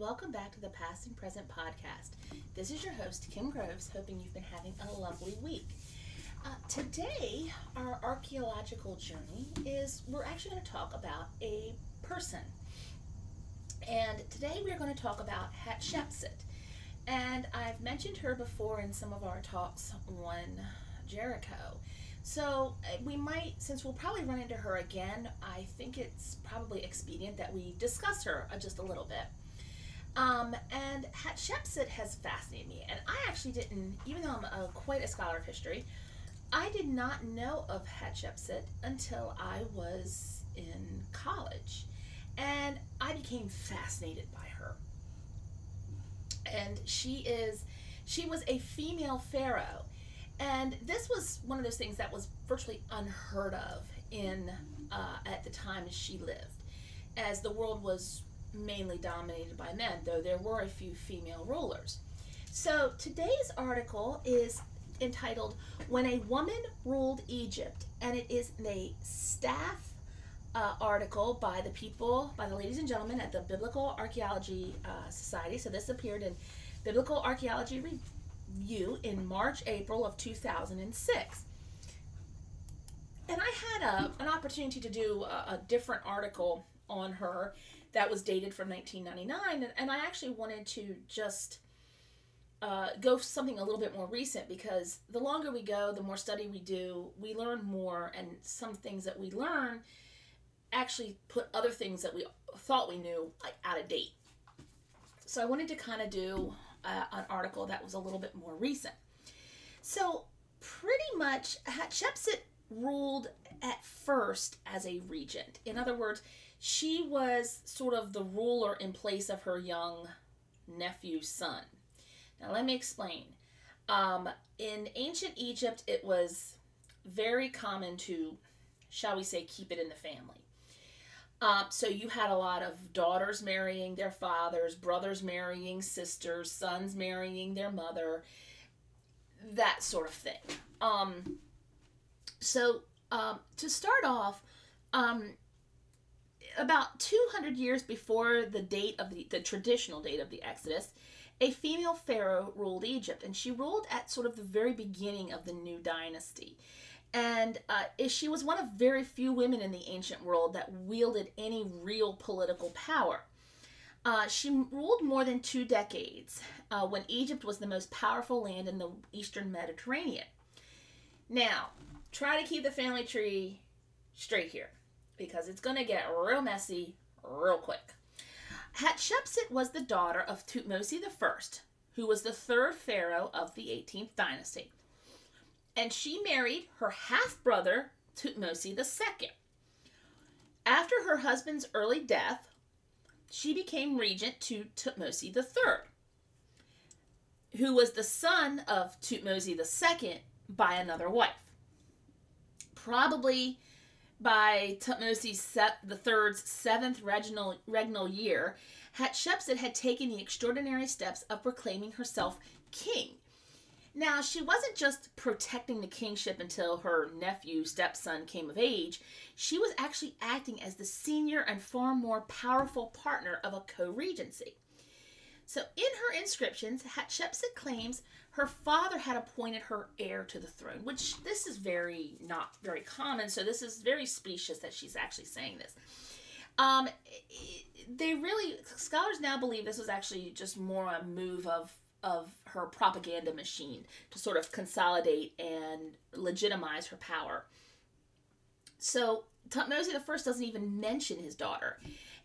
welcome back to the Past and Present podcast. This is your host, Kim Groves, hoping you've been having a lovely week. Uh, today, our archaeological journey is we're actually going to talk about a person. And today we're going to talk about Hatshepsut. And I've mentioned her before in some of our talks on Jericho. So uh, we might, since we'll probably run into her again, I think it's probably expedient that we discuss her uh, just a little bit. Um, and Hatshepsut has fascinated me, and I actually didn't, even though I'm a, quite a scholar of history, I did not know of Hatshepsut until I was in college, and I became fascinated by her. And she is, she was a female pharaoh, and this was one of those things that was virtually unheard of in uh, at the time she lived, as the world was mainly dominated by men, though there were a few female rulers. So today's article is entitled When a Woman Ruled Egypt, and it is a staff uh, article by the people, by the ladies and gentlemen at the Biblical Archaeology uh, Society. So this appeared in Biblical Archaeology Review in March, April of 2006. And I had a, an opportunity to do a, a different article on her that was dated from 1999 and, and i actually wanted to just uh, go something a little bit more recent because the longer we go the more study we do we learn more and some things that we learn actually put other things that we thought we knew like out of date. So i wanted to kind of do uh, an article that was a little bit more recent. So pretty much hatshepsut ruled at first as a regent. In other words she was sort of the ruler in place of her young nephew's son. Now, let me explain. Um, in ancient Egypt, it was very common to, shall we say, keep it in the family. Um, so you had a lot of daughters marrying their fathers, brothers marrying sisters, sons marrying their mother, that sort of thing. Um, so um, to start off, um, about 200 years before the date of the, the traditional date of the Exodus, a female pharaoh ruled Egypt, and she ruled at sort of the very beginning of the new dynasty. And uh, she was one of very few women in the ancient world that wielded any real political power. Uh, she ruled more than two decades uh, when Egypt was the most powerful land in the eastern Mediterranean. Now, try to keep the family tree straight here because it's going to get real messy real quick. Hatshepsut was the daughter of Thutmose I, who was the third pharaoh of the 18th dynasty. And she married her half brother, Thutmose II. After her husband's early death, she became regent to Thutmose III, who was the son of Thutmose II by another wife. Probably by Tutmosis the Third's seventh regnal, regnal year, Hatshepsut had taken the extraordinary steps of proclaiming herself king. Now, she wasn't just protecting the kingship until her nephew, stepson, came of age. She was actually acting as the senior and far more powerful partner of a co regency. So, in her inscriptions, Hatshepsut claims her father had appointed her heir to the throne, which this is very not very common. So this is very specious that she's actually saying this. Um, they really scholars now believe this was actually just more a move of of her propaganda machine to sort of consolidate and legitimize her power. So Tutmosis I doesn't even mention his daughter,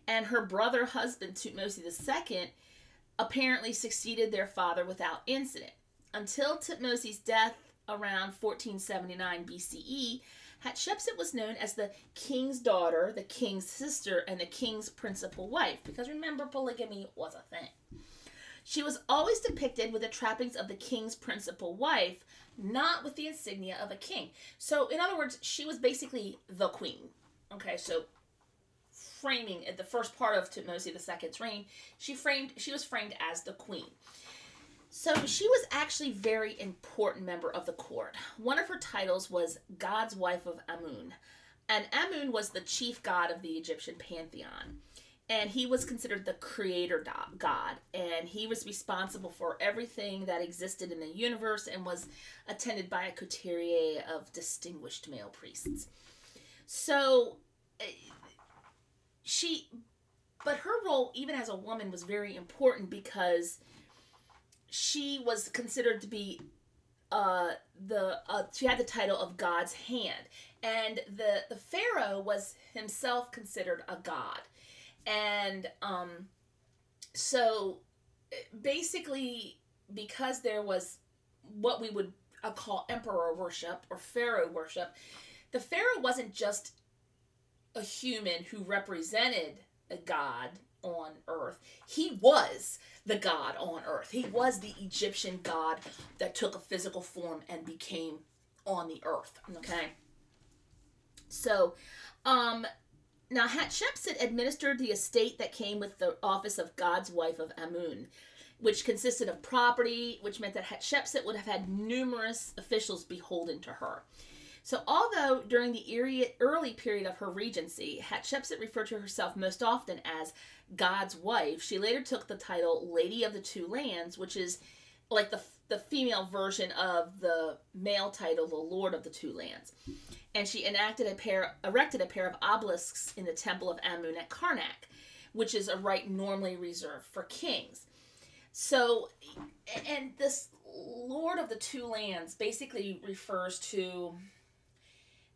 and her brother husband Tutmosis II apparently succeeded their father without incident. Until Tutmosi's death around 1479 BCE, Hatshepsut was known as the king's daughter, the king's sister, and the king's principal wife, because remember, polygamy was a thing. She was always depicted with the trappings of the king's principal wife, not with the insignia of a king. So, in other words, she was basically the queen. Okay, so framing at the first part of Tutmosis II's reign, she framed she was framed as the queen. So she was actually very important member of the court. One of her titles was God's wife of Amun, and Amun was the chief god of the Egyptian pantheon. and he was considered the creator god and he was responsible for everything that existed in the universe and was attended by a coterie of distinguished male priests so eh, she but her role even as a woman was very important because she was considered to be uh, the uh, she had the title of God's hand, and the the Pharaoh was himself considered a god, and um, so basically because there was what we would uh, call emperor worship or pharaoh worship, the pharaoh wasn't just a human who represented a god on earth. He was the god on earth. He was the Egyptian god that took a physical form and became on the earth. Okay. So, um, now Hatshepsut administered the estate that came with the office of God's wife of Amun, which consisted of property, which meant that Hatshepsut would have had numerous officials beholden to her. So, although during the early period of her regency, Hatshepsut referred to herself most often as God's wife, she later took the title Lady of the Two Lands, which is like the, the female version of the male title, the Lord of the Two Lands. And she enacted a pair, erected a pair of obelisks in the Temple of Amun at Karnak, which is a right normally reserved for kings. So, and this Lord of the Two Lands basically refers to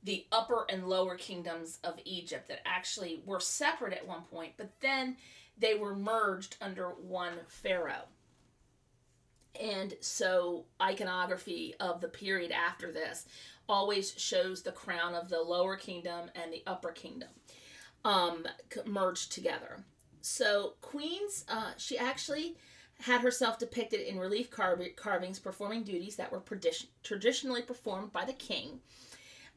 the upper and lower kingdoms of Egypt that actually were separate at one point, but then they were merged under one pharaoh. And so, iconography of the period after this always shows the crown of the lower kingdom and the upper kingdom um, merged together. So, Queens, uh, she actually had herself depicted in relief carvings performing duties that were traditionally performed by the king.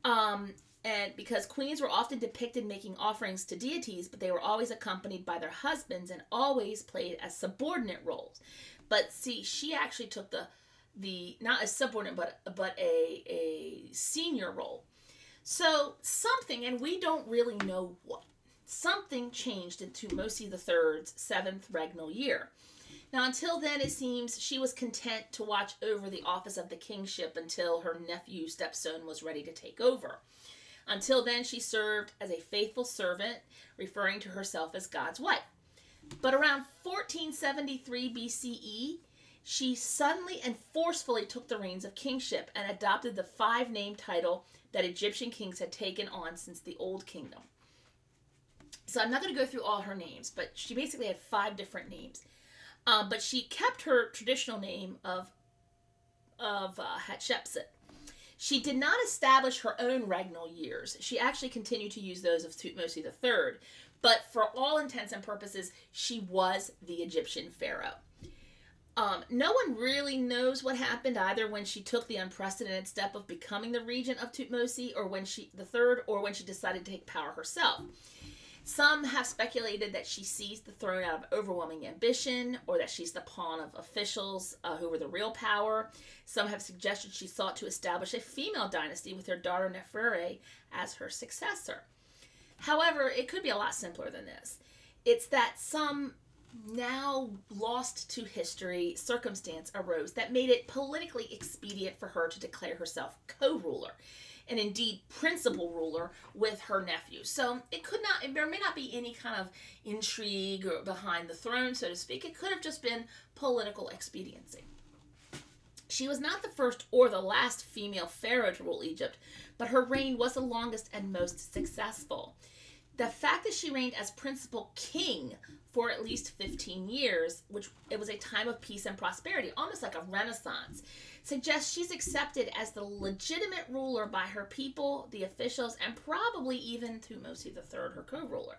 Um, and because queens were often depicted making offerings to deities, but they were always accompanied by their husbands and always played as subordinate roles. But see, she actually took the the not a subordinate but but a a senior role. So something, and we don't really know what, something changed in Thutmose III's seventh regnal year. Now, until then, it seems she was content to watch over the office of the kingship until her nephew stepson was ready to take over. Until then, she served as a faithful servant, referring to herself as God's wife. But around 1473 BCE, she suddenly and forcefully took the reins of kingship and adopted the five name title that Egyptian kings had taken on since the Old Kingdom. So I'm not going to go through all her names, but she basically had five different names. Um, but she kept her traditional name of of uh, Hatshepsut. She did not establish her own regnal years. She actually continued to use those of Thutmose III. But for all intents and purposes, she was the Egyptian pharaoh. Um, no one really knows what happened either when she took the unprecedented step of becoming the regent of Thutmose, or when she the third, or when she decided to take power herself. Some have speculated that she seized the throne out of overwhelming ambition, or that she's the pawn of officials uh, who were the real power. Some have suggested she sought to establish a female dynasty with her daughter Nefere as her successor. However, it could be a lot simpler than this. It's that some now lost to history circumstance arose that made it politically expedient for her to declare herself co ruler and indeed principal ruler with her nephew. So it could not, there may not be any kind of intrigue behind the throne, so to speak. It could have just been political expediency. She was not the first or the last female pharaoh to rule Egypt, but her reign was the longest and most successful. The fact that she reigned as principal king for at least 15 years, which it was a time of peace and prosperity, almost like a renaissance, suggests she's accepted as the legitimate ruler by her people, the officials, and probably even Thutmose III, her co-ruler.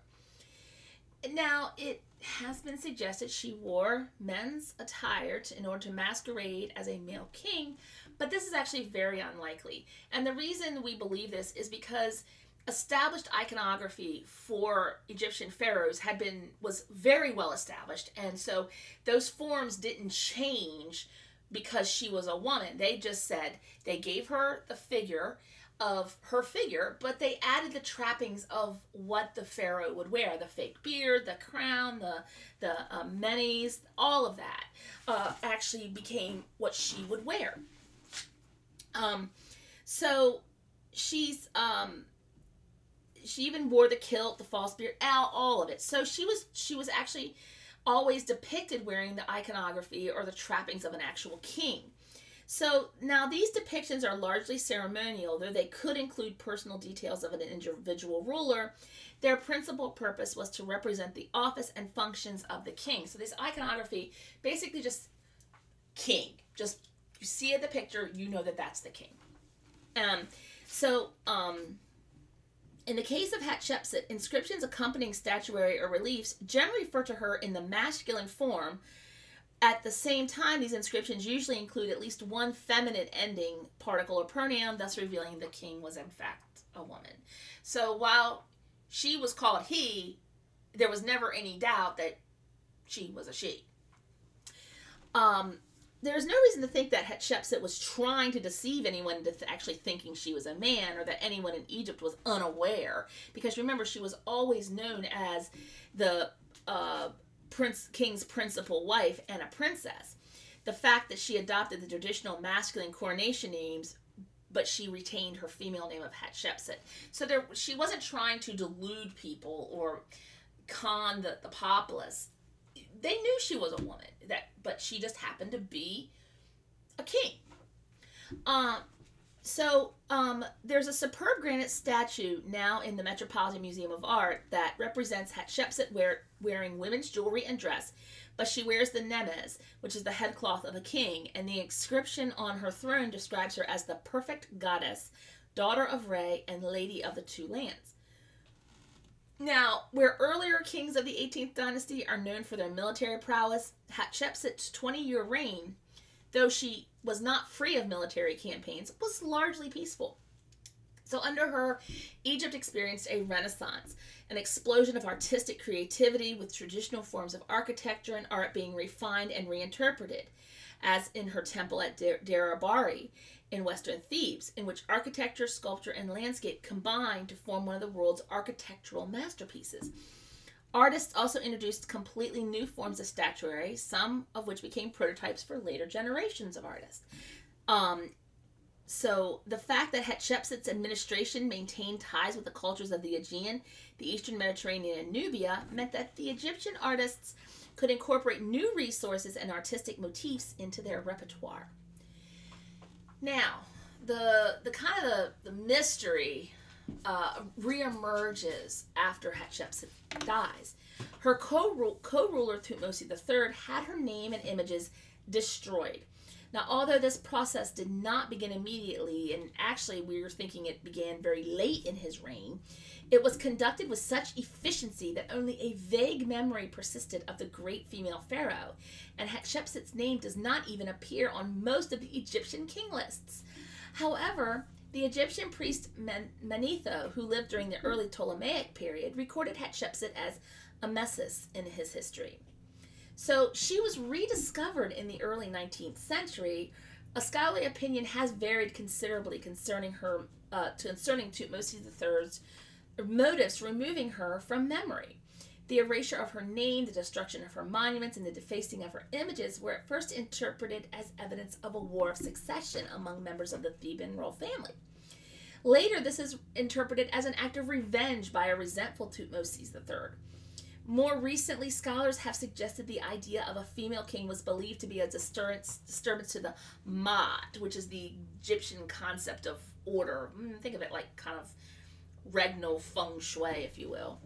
Now, it has been suggested she wore men's attire to, in order to masquerade as a male king, but this is actually very unlikely. And the reason we believe this is because established iconography for Egyptian pharaohs had been was very well established and so those forms didn't change because she was a woman they just said they gave her the figure of her figure, but they added the trappings of what the pharaoh would wear: the fake beard, the crown, the the uh, nemes, all of that uh, actually became what she would wear. Um, so she's um, she even wore the kilt, the false beard, all, all of it. So she was she was actually always depicted wearing the iconography or the trappings of an actual king. So now these depictions are largely ceremonial, though they could include personal details of an individual ruler. Their principal purpose was to represent the office and functions of the king. So this iconography basically just king. Just you see the picture, you know that that's the king. Um, so um, in the case of Hatshepsut, inscriptions accompanying statuary or reliefs generally refer to her in the masculine form at the same time, these inscriptions usually include at least one feminine ending particle or pronoun, thus revealing the king was in fact a woman. So while she was called he, there was never any doubt that she was a she. Um, there's no reason to think that Hatshepsut was trying to deceive anyone into th- actually thinking she was a man or that anyone in Egypt was unaware. Because remember, she was always known as the uh, prince king's principal wife and a princess. The fact that she adopted the traditional masculine coronation names but she retained her female name of Hatshepsut. So there she wasn't trying to delude people or con the, the populace. They knew she was a woman that but she just happened to be a king. Um so um, there's a superb granite statue now in the Metropolitan Museum of Art that represents Hatshepsut wear, wearing women's jewelry and dress, but she wears the nemes, which is the headcloth of a king, and the inscription on her throne describes her as the perfect goddess, daughter of Re, and lady of the two lands. Now, where earlier kings of the 18th dynasty are known for their military prowess, Hatshepsut's 20 year reign, though she was not free of military campaigns, was largely peaceful. So, under her, Egypt experienced a renaissance, an explosion of artistic creativity with traditional forms of architecture and art being refined and reinterpreted, as in her temple at Deir Bahri in western Thebes, in which architecture, sculpture, and landscape combined to form one of the world's architectural masterpieces. Artists also introduced completely new forms of statuary, some of which became prototypes for later generations of artists. Um, so the fact that Hatshepsut's administration maintained ties with the cultures of the Aegean, the Eastern Mediterranean, and Nubia meant that the Egyptian artists could incorporate new resources and artistic motifs into their repertoire. Now, the the kind of the, the mystery uh, reemerges after Hatshepsut dies. Her co ruler Thutmose III had her name and images destroyed. Now, although this process did not begin immediately, and actually we are thinking it began very late in his reign, it was conducted with such efficiency that only a vague memory persisted of the great female pharaoh, and Hatshepsut's name does not even appear on most of the Egyptian king lists. However, the Egyptian priest Manetho, who lived during the early Ptolemaic period, recorded Hatshepsut as Amesis in his history. So she was rediscovered in the early 19th century. A scholarly opinion has varied considerably concerning her, uh, concerning Tutmosis III's motives removing her from memory. The erasure of her name, the destruction of her monuments, and the defacing of her images were at first interpreted as evidence of a war of succession among members of the Theban royal family. Later, this is interpreted as an act of revenge by a resentful Tutmosis III. More recently, scholars have suggested the idea of a female king was believed to be a disturbance, disturbance to the Ma'at, which is the Egyptian concept of order. Mm, think of it like kind of regnal feng shui, if you will.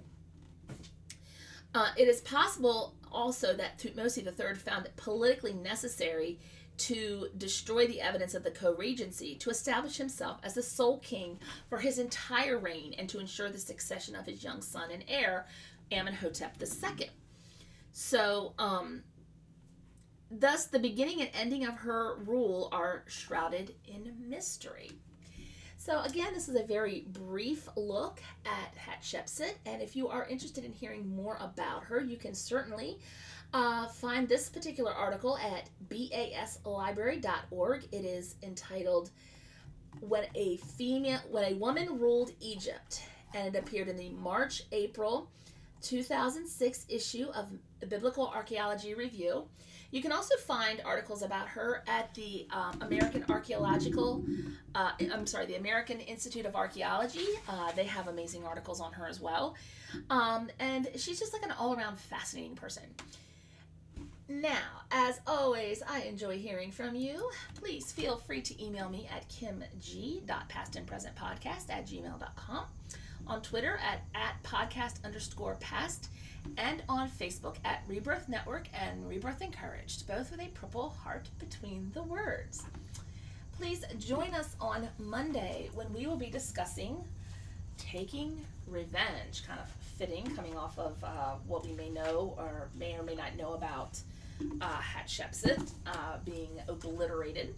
Uh, it is possible also that Thutmose III found it politically necessary to destroy the evidence of the co-regency, to establish himself as the sole king for his entire reign, and to ensure the succession of his young son and heir, Amenhotep II. So, um, thus, the beginning and ending of her rule are shrouded in mystery. So, again, this is a very brief look at Hatshepsut, and if you are interested in hearing more about her, you can certainly uh, find this particular article at baslibrary.org. It is entitled when a female when a woman ruled Egypt and it appeared in the March April 2006 issue of the Biblical Archaeology Review. You can also find articles about her at the um, American Archaeological, uh, I'm sorry, the American Institute of Archaeology. Uh, they have amazing articles on her as well. Um, and she's just like an all around fascinating person. Now, as always, I enjoy hearing from you. Please feel free to email me at kimg.pastandpresentpodcast at gmail.com, on Twitter at, at podcast underscore past, and on Facebook at Rebirth Network and Rebirth Encouraged, both with a purple heart between the words. Please join us on Monday when we will be discussing taking revenge, kind of fitting, coming off of uh, what we may know or may or may not know about uh, Hatshepsut uh, being obliterated.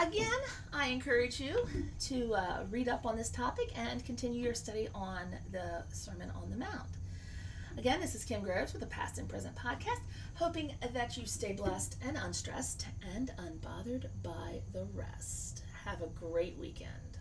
Again, I encourage you to uh, read up on this topic and continue your study on the Sermon on the Mount. Again, this is Kim Groves with the Past and Present podcast, hoping that you stay blessed and unstressed and unbothered by the rest. Have a great weekend.